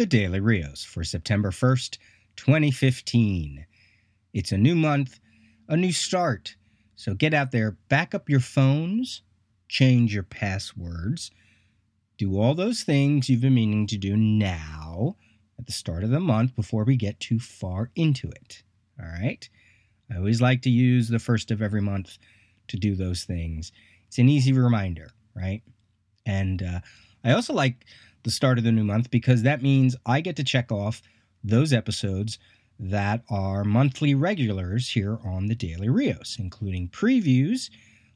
the Daily Rios for September 1st, 2015. It's a new month, a new start. So get out there, back up your phones, change your passwords, do all those things you've been meaning to do now at the start of the month before we get too far into it. All right? I always like to use the first of every month to do those things. It's an easy reminder, right? And uh, I also like the start of the new month because that means I get to check off those episodes that are monthly regulars here on the Daily Rios, including previews,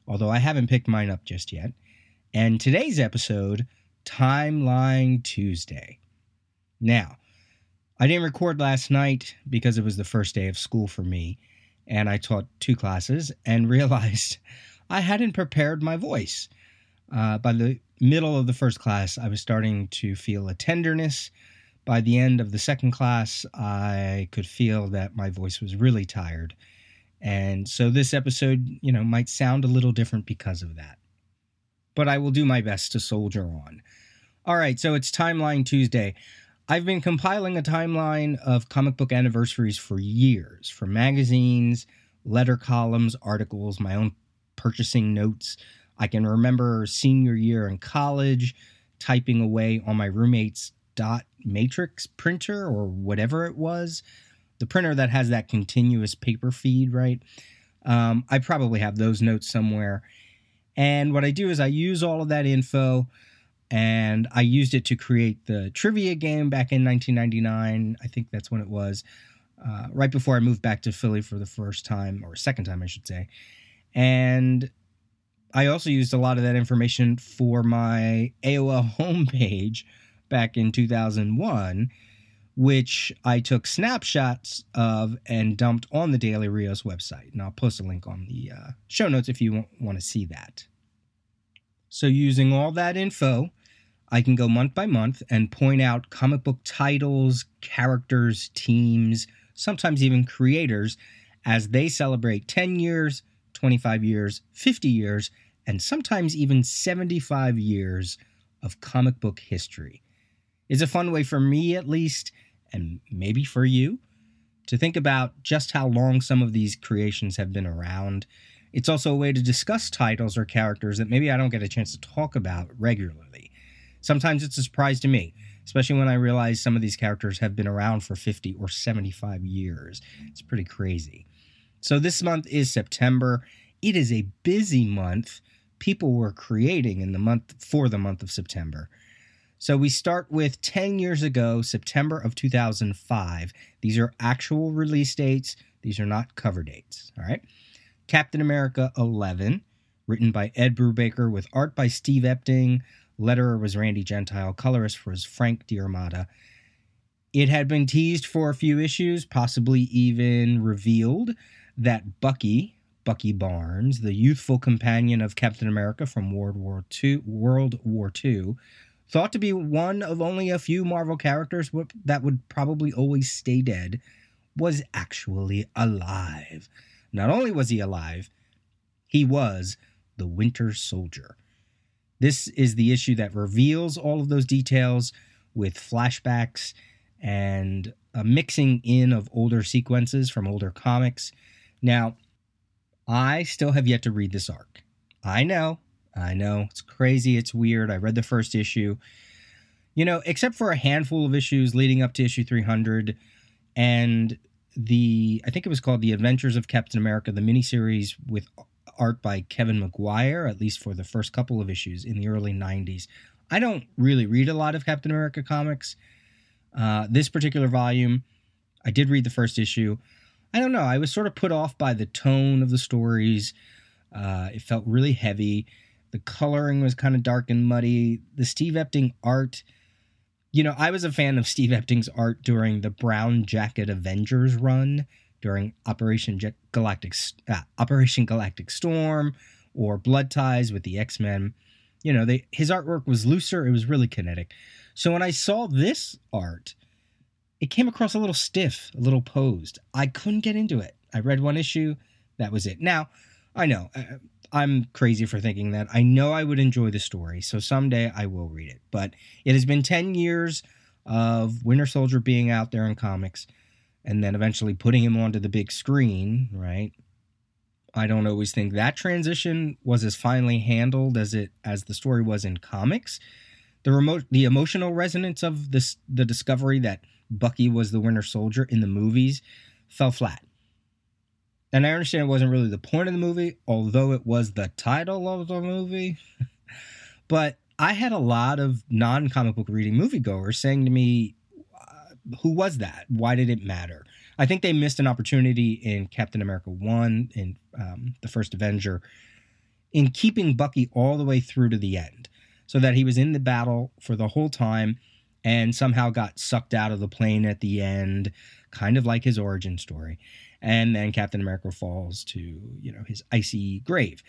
although I haven't picked mine up just yet, and today's episode, Timeline Tuesday. Now, I didn't record last night because it was the first day of school for me, and I taught two classes and realized I hadn't prepared my voice. Uh, by the middle of the first class, I was starting to feel a tenderness. By the end of the second class, I could feel that my voice was really tired. And so this episode, you know, might sound a little different because of that. But I will do my best to soldier on. All right, so it's Timeline Tuesday. I've been compiling a timeline of comic book anniversaries for years, for magazines, letter columns, articles, my own purchasing notes. I can remember senior year in college typing away on my roommate's dot matrix printer or whatever it was, the printer that has that continuous paper feed, right? Um, I probably have those notes somewhere. And what I do is I use all of that info and I used it to create the trivia game back in 1999. I think that's when it was, uh, right before I moved back to Philly for the first time, or second time, I should say. And I also used a lot of that information for my AOL homepage back in 2001, which I took snapshots of and dumped on the Daily Rios website. And I'll post a link on the uh, show notes if you want to see that. So, using all that info, I can go month by month and point out comic book titles, characters, teams, sometimes even creators as they celebrate 10 years, 25 years, 50 years, and sometimes even 75 years of comic book history. It's a fun way for me, at least, and maybe for you, to think about just how long some of these creations have been around. It's also a way to discuss titles or characters that maybe I don't get a chance to talk about regularly. Sometimes it's a surprise to me, especially when I realize some of these characters have been around for 50 or 75 years. It's pretty crazy. So this month is September. It is a busy month. People were creating in the month for the month of September. So we start with 10 years ago, September of 2005. These are actual release dates, these are not cover dates. All right. Captain America 11, written by Ed Brubaker with art by Steve Epting. Letterer was Randy Gentile, colorist was Frank D'Armata. It had been teased for a few issues, possibly even revealed that Bucky, Bucky Barnes, the youthful companion of Captain America from World War II, World War II, thought to be one of only a few Marvel characters that would probably always stay dead, was actually alive. Not only was he alive, he was the Winter Soldier. This is the issue that reveals all of those details with flashbacks and a mixing in of older sequences from older comics. Now, I still have yet to read this arc. I know I know it's crazy. It's weird. I read the first issue. You know, except for a handful of issues leading up to issue 300 and the, I think it was called The Adventures of Captain America, the miniseries with art by Kevin Maguire, at least for the first couple of issues in the early 90s. I don't really read a lot of Captain America comics. Uh, this particular volume, I did read the first issue. I don't know. I was sort of put off by the tone of the stories. Uh, it felt really heavy. The coloring was kind of dark and muddy. The Steve Epting art, you know, I was a fan of Steve Epting's art during the Brown Jacket Avengers run during Operation Galactic uh, Operation Galactic Storm or Blood Ties with the X Men. You know, they, his artwork was looser. It was really kinetic. So when I saw this art, it came across a little stiff, a little posed. I couldn't get into it. I read one issue, that was it. Now, I know uh, I'm crazy for thinking that. I know I would enjoy the story, so someday I will read it. But it has been 10 years of Winter Soldier being out there in comics and then eventually putting him onto the big screen, right? I don't always think that transition was as finely handled as it as the story was in comics. The remote the emotional resonance of this the discovery that Bucky was the Winter Soldier in the movies fell flat. And I understand it wasn't really the point of the movie, although it was the title of the movie. but I had a lot of non comic book reading moviegoers saying to me, uh, Who was that? Why did it matter? I think they missed an opportunity in Captain America 1, in um, The First Avenger, in keeping Bucky all the way through to the end so that he was in the battle for the whole time and somehow got sucked out of the plane at the end, kind of like his origin story. And then Captain America falls to, you know, his icy grave.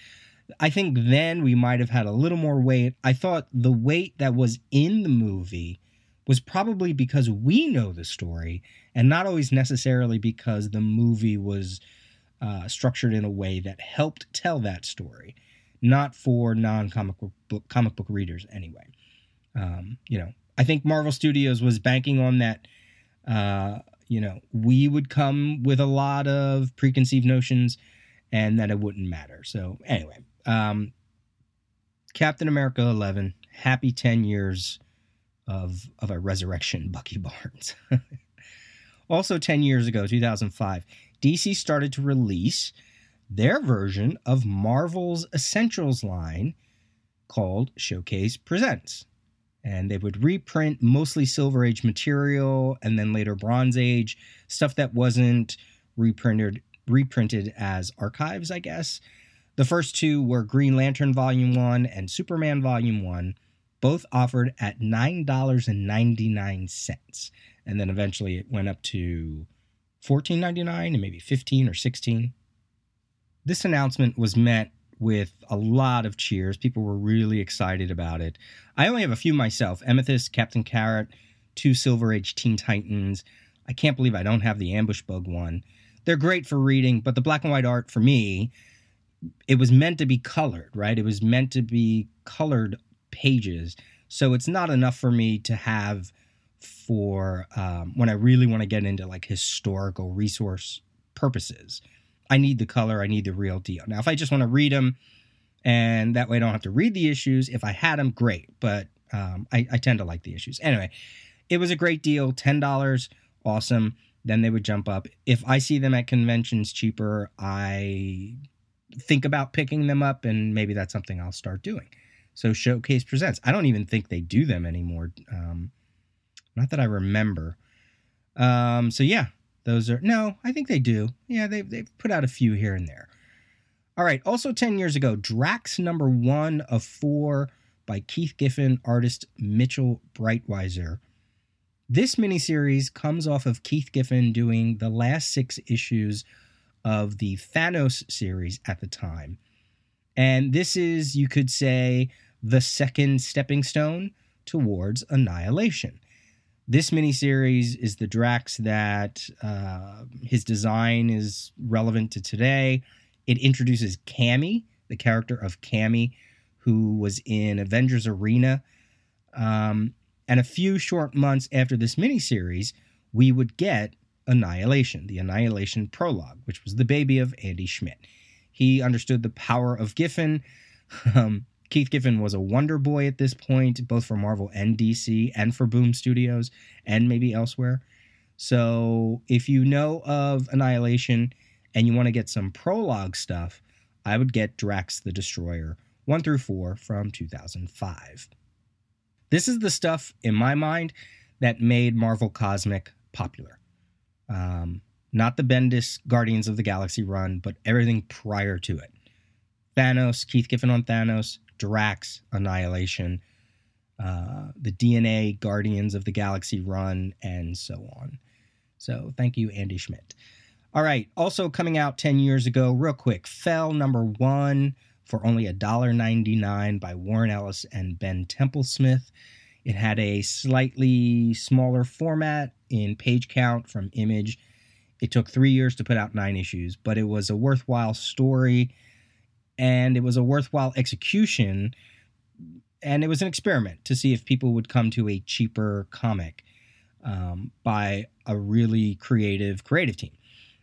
I think then we might have had a little more weight. I thought the weight that was in the movie was probably because we know the story and not always necessarily because the movie was uh, structured in a way that helped tell that story, not for non comic book comic book readers anyway. Um, you know, I think Marvel Studios was banking on that. Uh, you know, we would come with a lot of preconceived notions, and that it wouldn't matter. So anyway, um, Captain America 11, happy 10 years of, of a resurrection, Bucky Barnes. also, 10 years ago, 2005, DC started to release their version of Marvel's Essentials line called Showcase Presents. And they would reprint mostly Silver Age material and then later Bronze Age, stuff that wasn't reprinted reprinted as archives, I guess. The first two were Green Lantern Volume 1 and Superman Volume 1, both offered at $9.99. And then eventually it went up to $14.99 and maybe 15 or 16. This announcement was met with a lot of cheers. People were really excited about it. I only have a few myself Amethyst, Captain Carrot, two Silver Age Teen Titans. I can't believe I don't have the Ambush Bug one. They're great for reading, but the black and white art for me it was meant to be colored, right? It was meant to be colored pages. So it's not enough for me to have for um, when I really want to get into like historical resource purposes. I need the color, I need the real deal. Now, if I just want to read them and that way I don't have to read the issues, if I had them, great. But um, I, I tend to like the issues. Anyway, it was a great deal $10, awesome. Then they would jump up. If I see them at conventions cheaper, I think about picking them up, and maybe that's something I'll start doing. So Showcase Presents. I don't even think they do them anymore. Um, not that I remember. Um, so yeah, those are no. I think they do. Yeah, they've they've put out a few here and there. All right. Also, ten years ago, Drax number one of four by Keith Giffen, artist Mitchell Breitweiser. This miniseries comes off of Keith Giffen doing the last six issues of the Thanos series at the time. And this is, you could say, the second stepping stone towards Annihilation. This miniseries is the Drax that uh, his design is relevant to today. It introduces Cammi, the character of Cammi, who was in Avengers Arena. Um, and a few short months after this miniseries, we would get Annihilation, the Annihilation prologue, which was the baby of Andy Schmidt. He understood the power of Giffen. Um, Keith Giffen was a wonder boy at this point, both for Marvel and DC, and for Boom Studios, and maybe elsewhere. So if you know of Annihilation and you want to get some prologue stuff, I would get Drax the Destroyer 1 through 4 from 2005. This is the stuff, in my mind, that made Marvel Cosmic popular. Um, not the Bendis Guardians of the Galaxy run, but everything prior to it. Thanos, Keith Giffen on Thanos, Drax, Annihilation, uh, the DNA Guardians of the Galaxy run, and so on. So thank you, Andy Schmidt. All right, also coming out 10 years ago, real quick, Fell number one for only $1.99 by Warren Ellis and Ben Templesmith. It had a slightly smaller format in page count from Image. It took three years to put out nine issues, but it was a worthwhile story and it was a worthwhile execution. And it was an experiment to see if people would come to a cheaper comic. um, by a really creative creative team.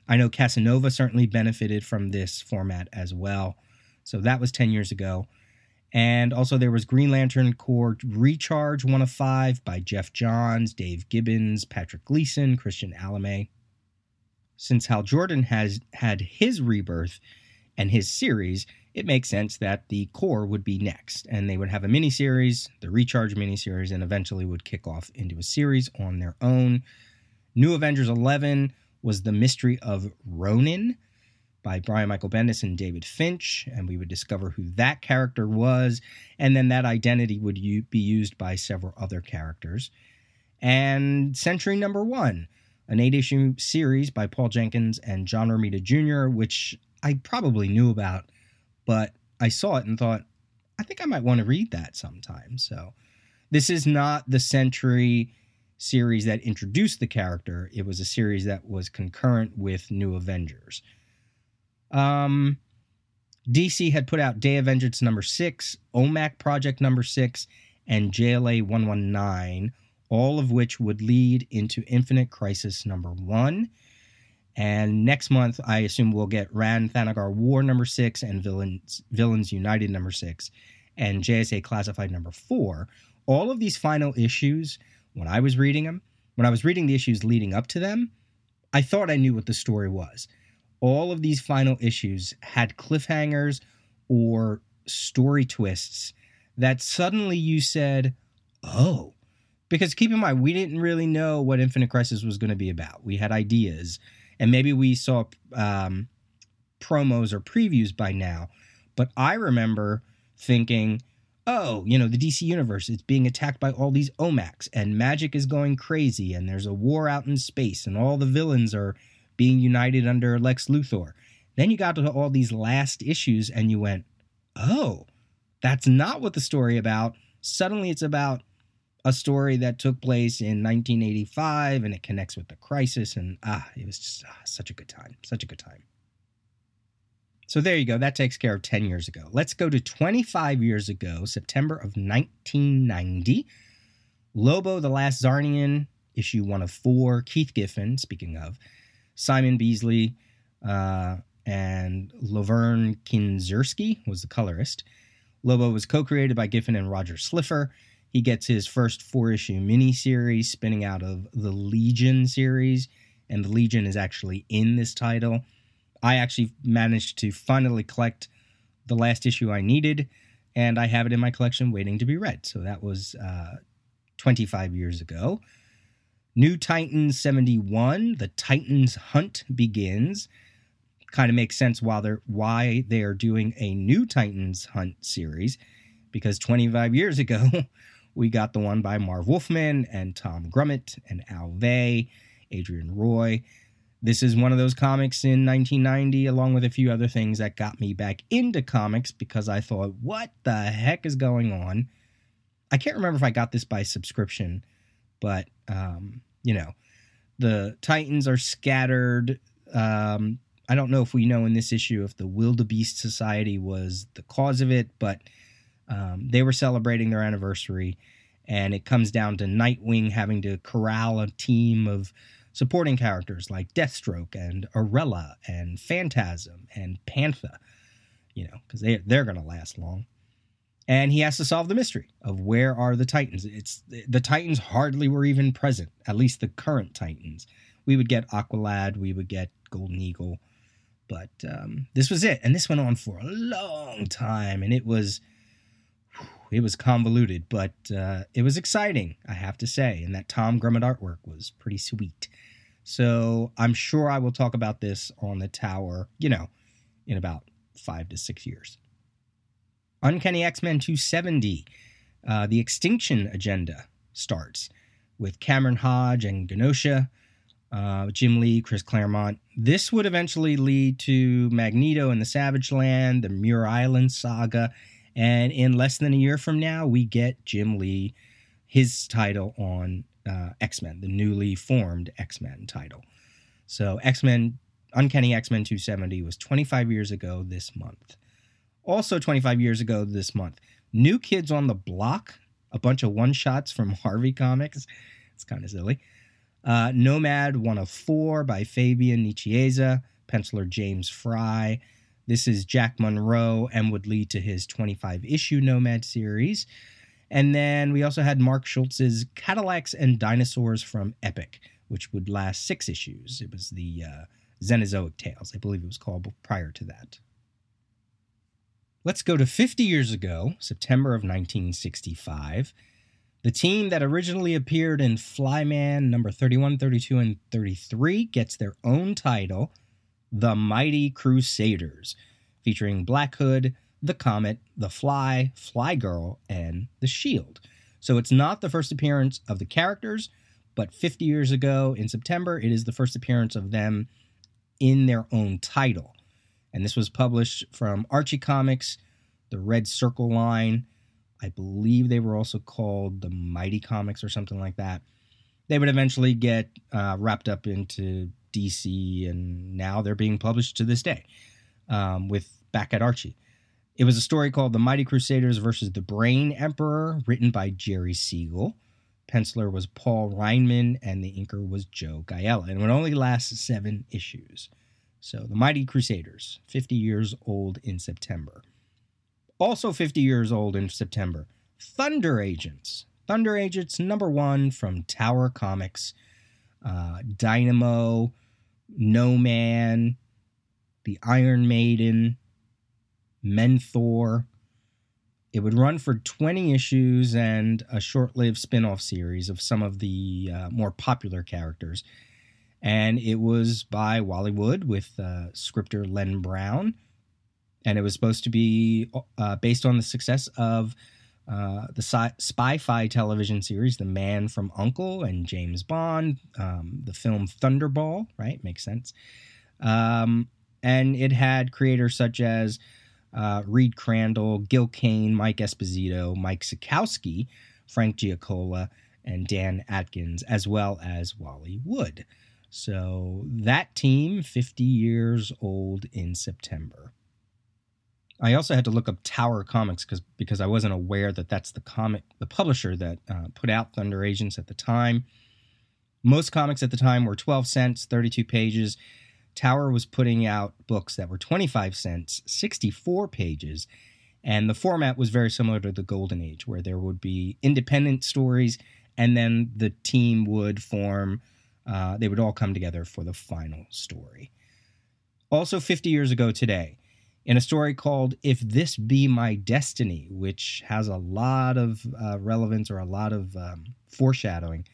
I know Casanova certainly benefited from this format as well. So that was 10 years ago. And also there was Green Lantern Corps Recharge 1 of 5 by Geoff Johns, Dave Gibbons, Patrick Gleason, Christian Alamy. Since Hal Jordan has had his rebirth and his series, it makes sense that the Corps would be next. And they would have a miniseries, the Recharge miniseries, and eventually would kick off into a series on their own. New Avengers 11 was The Mystery of Ronin by Brian Michael Bendis and David Finch, and we would discover who that character was, and then that identity would u- be used by several other characters. And Century Number One, an eight issue series by Paul Jenkins and John Romita Jr., which I probably knew about, but I saw it and thought, I think I might want to read that sometime. So this is not the Century series that introduced the character, it was a series that was concurrent with New Avengers. Um, DC had put out Day of Vengeance number six, OMAC Project number six, and JLA 119, all of which would lead into Infinite Crisis number one. And next month, I assume we'll get Rann Thanagar War number six and Villains, Villains United number six and JSA Classified number four. All of these final issues, when I was reading them, when I was reading the issues leading up to them, I thought I knew what the story was all of these final issues had cliffhangers or story twists that suddenly you said, oh, because keep in mind, we didn't really know what Infinite Crisis was going to be about. We had ideas, and maybe we saw um, promos or previews by now. But I remember thinking, oh, you know, the DC universe is being attacked by all these OMACs, and magic is going crazy, and there's a war out in space, and all the villains are being united under Lex Luthor. Then you got to all these last issues and you went, oh, that's not what the story about. Suddenly it's about a story that took place in 1985 and it connects with the crisis. And ah, it was just ah, such a good time. Such a good time. So there you go. That takes care of 10 years ago. Let's go to 25 years ago, September of 1990. Lobo, the Last Czarnian, issue one of four. Keith Giffen, speaking of, Simon Bisley uh, and Lovern Kindzierski was the colorist. Lobo was co-created by Giffen and Roger Slifer. He gets his first four-issue miniseries spinning out of the Legion series, and the Legion is actually in this title. I actually managed to finally collect the last issue I needed, and I have it in my collection waiting to be read. So that was uh, 25 years ago. New Titans 71, the Titans hunt begins. Kind of makes sense why they're why they are doing a new Titans hunt series because 25 years ago we got the one by Marv Wolfman and Tom Grummett and Al Vey, Adrienne Roy. This is one of those comics in 1990, along with a few other things that got me back into comics because I thought, what the heck is going on? I can't remember if I got this by subscription, but um, you know, the Titans are scattered. Um, I don't know if we know in this issue if the Wildebeest Society was the cause of it, but um, they were celebrating their anniversary, and it comes down to Nightwing having to corral a team of supporting characters like Deathstroke and Arella and Phantasm and Panther, you know, because they they're going to last long. And he has to solve the mystery of where are the titans. It's the titans hardly were even present at least the current titans. We would get aqualad we would get golden eagle but um, this was it and this went on for a long time and it was it was convoluted but uh, it was exciting i have to say and that tom grummett artwork was pretty sweet so i'm sure i will talk about this on the tower you know in about five to six years Uncanny X Men 270, uh, the Extinction Agenda starts with Cameron Hodge and Genosha, uh, Jim Lee, Chris Claremont. This would eventually lead to Magneto and the Savage Land, the Muir Island saga, and in less than a year from now, we get Jim Lee, his title on uh, X Men, the newly formed X Men title. So, X Men, Uncanny X Men 270 was 25 years ago this month also 25 years ago this month. New Kids on the Block, a bunch of one shots from Harvey Comics. It's kind of silly. Uh, Nomad 104 by Fabian Nicieza, penciler James Fry. This is Jack Monroe and would lead to his 25 issue Nomad series. And then we also had Mark Schultz's Cadillacs and Dinosaurs from Epic, which would last six issues. It was the uh, Xenozoic Tales, I believe it was called prior to that. Let's go to 50 years ago, September of 1965. The team that originally appeared in Flyman number 31, 32, and 33 gets their own title, The Mighty Crusaders, featuring Black Hood, the Comet, the Fly, Fly Girl, and the Shield. So it's not the first appearance of the characters, but 50 years ago in September, it is the first appearance of them in their own title. And this was published from Archie Comics, the Red Circle line, I believe they were also called the Mighty Comics or something like that. They would eventually get uh, wrapped up into DC, and now they're being published to this day um, with back at Archie. It was a story called The Mighty Crusaders versus the Brain Emperor, written by Jerry Siegel. Penciler was Paul Reinman, and the inker was Joe Giella. And it only last seven issues. So, The Mighty Crusaders, 50 years old in September also 50 years old in September. Thunder Agents. Thunder Agents number one from Tower Comics. Uh, Dynamo, No Man, The Iron Maiden, Menthor. It would run for 20 issues and a short lived spin off series of some of the uh, more popular characters. And it was by Wally Wood with uh, scripter Len Brown and it was supposed to be uh, based on the success of uh, the sci- spy-fi television series The Man from Uncle and James Bond, um, the film Thunderball, right? Makes sense. Um, and it had creators such as uh, Reed Crandall, Gil Kane, Mike Esposito, Mike Sekowsky, Frank Giacoia, and Dan Adkins, as well as Wally Wood. So that team, 50 years old in September. I also had to look up Tower Comics because because I wasn't aware that that's the comic the publisher that uh, put out Thunder Agents at the time. Most comics at the time were 12 cents, 32 pages. Tower was putting out books that were 25 cents, 64 pages, and the format was very similar to the Golden Age, where there would be independent stories, and then the team would form. Uh, they would all come together for the final story. Also, 50 years ago today, in a story called If This Be My Destiny, which has a lot of uh, relevance or a lot of um, foreshadowing.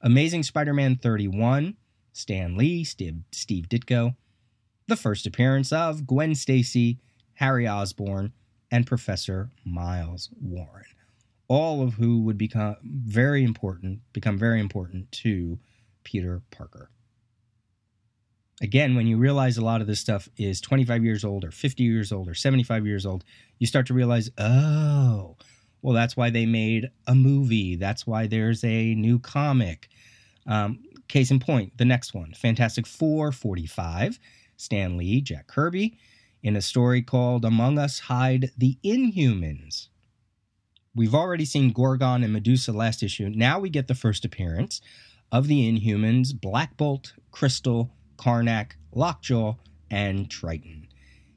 Amazing Spider Man 31, Stan Lee, Steve, Steve Ditko, the first appearance of Gwen Stacy, Harry Osborn, and Professor Miles Warren, all of who would become very important, become very important to Peter Parker again, when you realize a lot of this stuff is 25 years old or 50 years old or 75 years old, you start to realize, oh, well, that's why they made a movie. That's why there's a new comic. Um, case in point, the next one, Fantastic Four 45, Stan Lee, Jack Kirby, in a story called Among Us Hide the Inhumans. We've already seen Gorgon and Medusa last issue. Now we get the first appearance of the Inhumans, Black Bolt, Crystal, Karnak, Lockjaw, and Triton.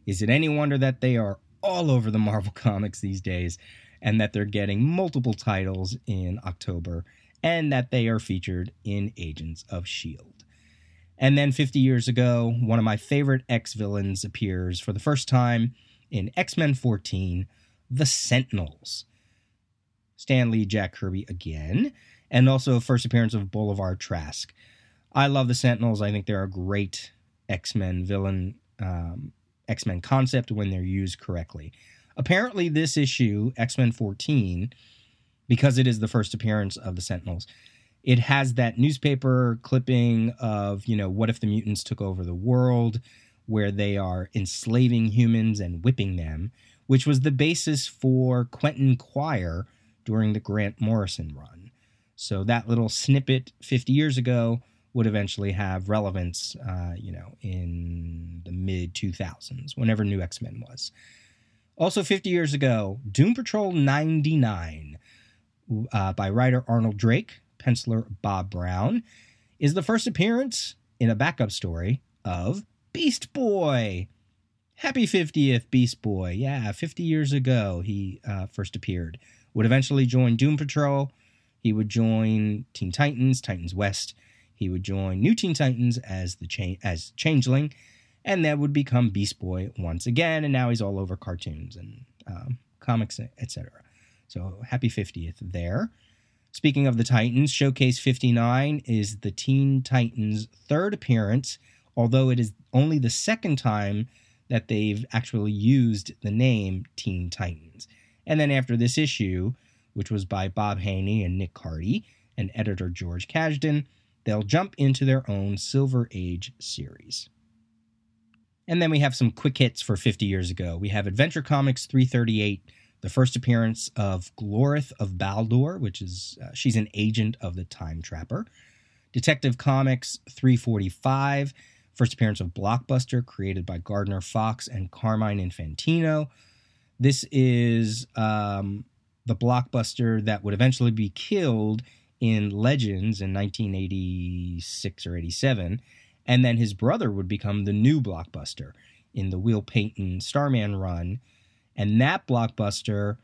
Is it any wonder that they are all over the Marvel Comics these days and that they're getting multiple titles in October and that they are featured in Agents of S.H.I.E.L.D.? And then 50 years ago, one of my favorite X villains appears for the first time in X Men 14 The Sentinels. Stan Lee, Jack Kirby again, and also first appearance of Bolivar Trask. I love the Sentinels. I think they're a great X Men villain, um, X Men concept when they're used correctly. Apparently, this issue, X Men 14, because it is the first appearance of the Sentinels, it has that newspaper clipping of, you know, what if the mutants took over the world, where they are enslaving humans and whipping them, which was the basis for Quentin Quire during the Grant Morrison run. So that little snippet 50 years ago would eventually have relevance, uh, you know, in the mid 2000s, whenever New X Men was. Also, 50 years ago, Doom Patrol 99 uh, by writer Arnold Drake, penciler Bob Brown. is the first appearance in a backup story of Beast Boy. Happy 50th, Beast Boy. Yeah, 50 years ago he uh, first appeared. Would eventually join Doom Patrol. He would join Teen Titans, Titans West. He would join New Teen Titans as the cha- as Changeling, and that would become Beast Boy once again. And now he's all over cartoons and um, comics, etc. So happy 50th there. Speaking of the Titans, Showcase 59 is the Teen Titans' third appearance, although it is only the second time that they've actually used the name Teen Titans. And then after this issue, which was by Bob Haney and Nick Cardy and editor George Kashdan, they'll jump into their own Silver Age series. And then we have some quick hits for 50 years ago. We have Adventure Comics 338, the first appearance of Glorith of Baldor, which is uh, she's an agent of the Time Trapper. Detective Comics 345, first appearance of Blockbuster, created by Gardner Fox and Carmine Infantino. This is um, the Blockbuster that would eventually be killed in Legends in 1986 or 87 and then his brother would become the new blockbuster in the Will Payton Starman run. And that blockbuster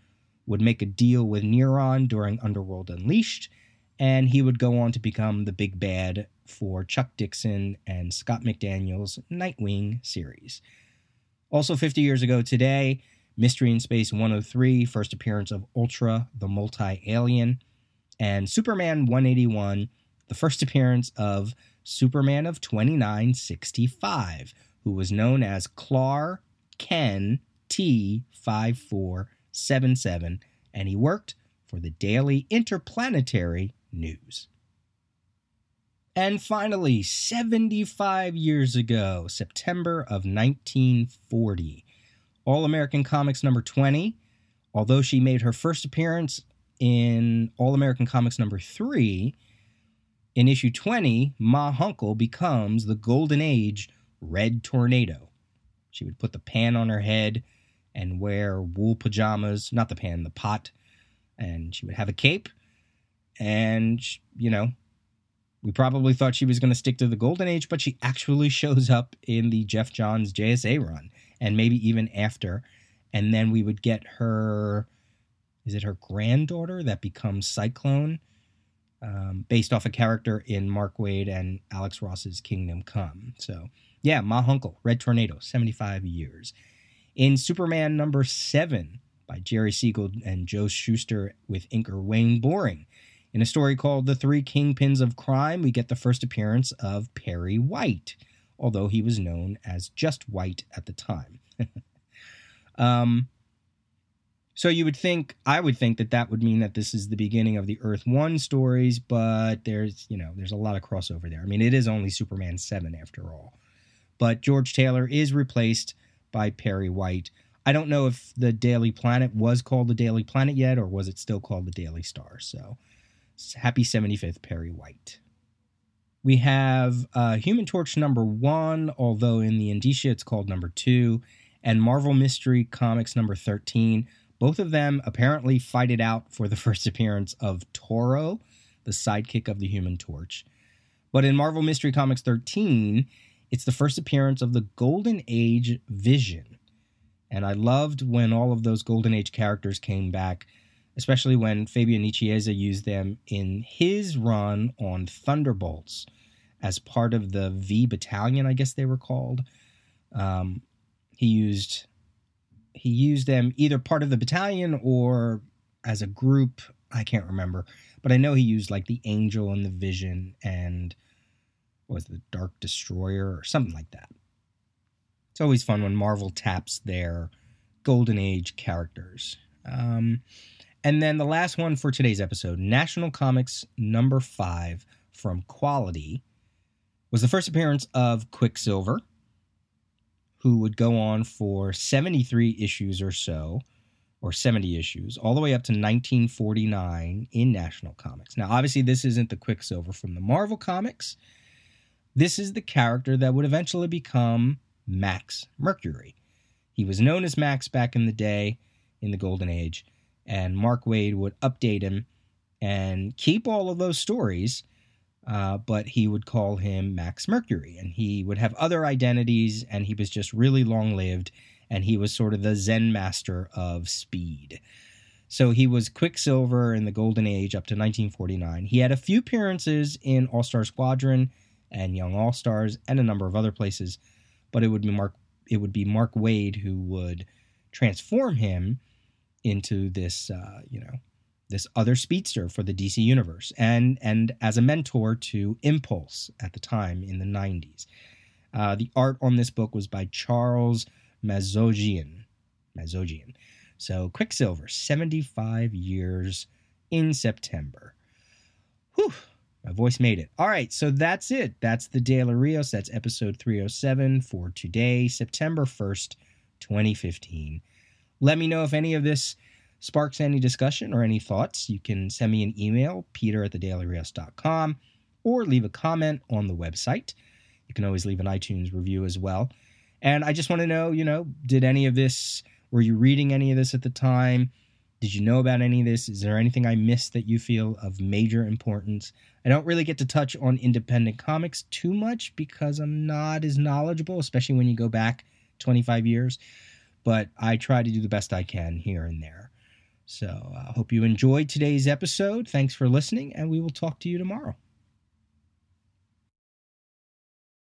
would make a deal with Neron during Underworld Unleashed, and he would go on to become the big bad for Chuck Dixon and Scott McDaniel's Nightwing series. Also, 50 years ago today, Mystery in Space 103, first appearance of Ultra, the multi alien, and Superman 181, the first appearance of Superman of 2965, who was known as Klar Ken T5477, and he worked for the Daily Interplanetary News. And finally, 75 years ago, September of 1940, All American Comics number 20, although she made her first appearance in All American Comics number 3, in issue 20, Ma Hunkel becomes the Golden Age Red Tornado. She would put the pan on her head and wear wool pajamas, not the pan, the pot, and she would have a cape. And, you know, we probably thought she was going to stick to the Golden Age, but she actually shows up in the Geoff Johns JSA run and maybe even after. And then we would get her, is it her granddaughter that becomes Cyclone? um, based off a character in Mark Waid and Alex Ross's Kingdom Come. So, yeah, Ma Hunkel, Red Tornado, 75 years. In Superman number seven by Jerry Siegel and Joe Shuster with inker Wayne Boring. In a story called The Three Kingpins of Crime, we get the first appearance of Perry White, although he was known as just White at the time. um, so you would think, I would think that that would mean that this is the beginning of the Earth One stories, but there's, you know, there's a lot of crossover there. I mean, it is only Superman 7 after all. But George Taylor is replaced by Perry White. I don't know if the Daily Planet was called the Daily Planet yet, or was it still called the Daily Star. So happy 75th, Perry White. We have uh, Human Torch number one, although in the Indicia it's called number two, and Marvel Mystery Comics number 13 both of them apparently fight it out for the first appearance of Toro, the sidekick of the Human Torch. But in Marvel Mystery Comics 13, it's the first appearance of the Golden Age Vision. And I loved when all of those Golden Age characters came back, especially when Fabian Nicieza used them in his run on Thunderbolts as part of the V Battalion, I guess they were called. Um, he used he used them either part of the battalion or as a group. I can't remember, but I know he used like the Angel and the Vision and was the Dark Destroyer or something like that. It's always fun when Marvel taps their Golden Age characters. Um, and then the last one for today's episode, National Comics number five from Quality, was the first appearance of Quicksilver who would go on for 73 issues or so, or 70 issues, all the way up to 1949 in National Comics. Now, obviously, this isn't the Quicksilver from the Marvel Comics. This is the character that would eventually become Max Mercury. He was known as Max back in the day, in the Golden Age, and Mark Waid would update him and keep all of those stories, uh, but he would call him Max Mercury, and he would have other identities, and he was just really long lived, and he was sort of the Zen master of speed. So he was Quicksilver in the Golden Age up to 1949. He had a few appearances in All Star Squadron and Young All Stars and a number of other places, but it would be Mark it would be Mark Waid who would transform him into this uh, you know this other speedster for the DC universe and and as a mentor to Impulse at the time in the 90s. Uh, the art on this book was by Charles Mazoujian. Mazoujian. So Quicksilver, 75 years in September. Whew, my voice made it. All right, so that's it. That's the Daily Rios. That's episode 307 for today, September 1st, 2015. Let me know if any of this sparks any discussion or any thoughts, you can send me an email, peter at thedailyrios.com, or leave a comment on the website. You can always leave an iTunes review as well. And I just want to know, you know, did any of this, were you reading any of this at the time? Did you know about any of this? Is there anything I missed that you feel of major importance? I don't really get to touch on independent comics too much because I'm not as knowledgeable, especially when you go back 25 years. But I try to do the best I can here and there. So I hope you enjoyed today's episode. Thanks for listening, and we will talk to you tomorrow.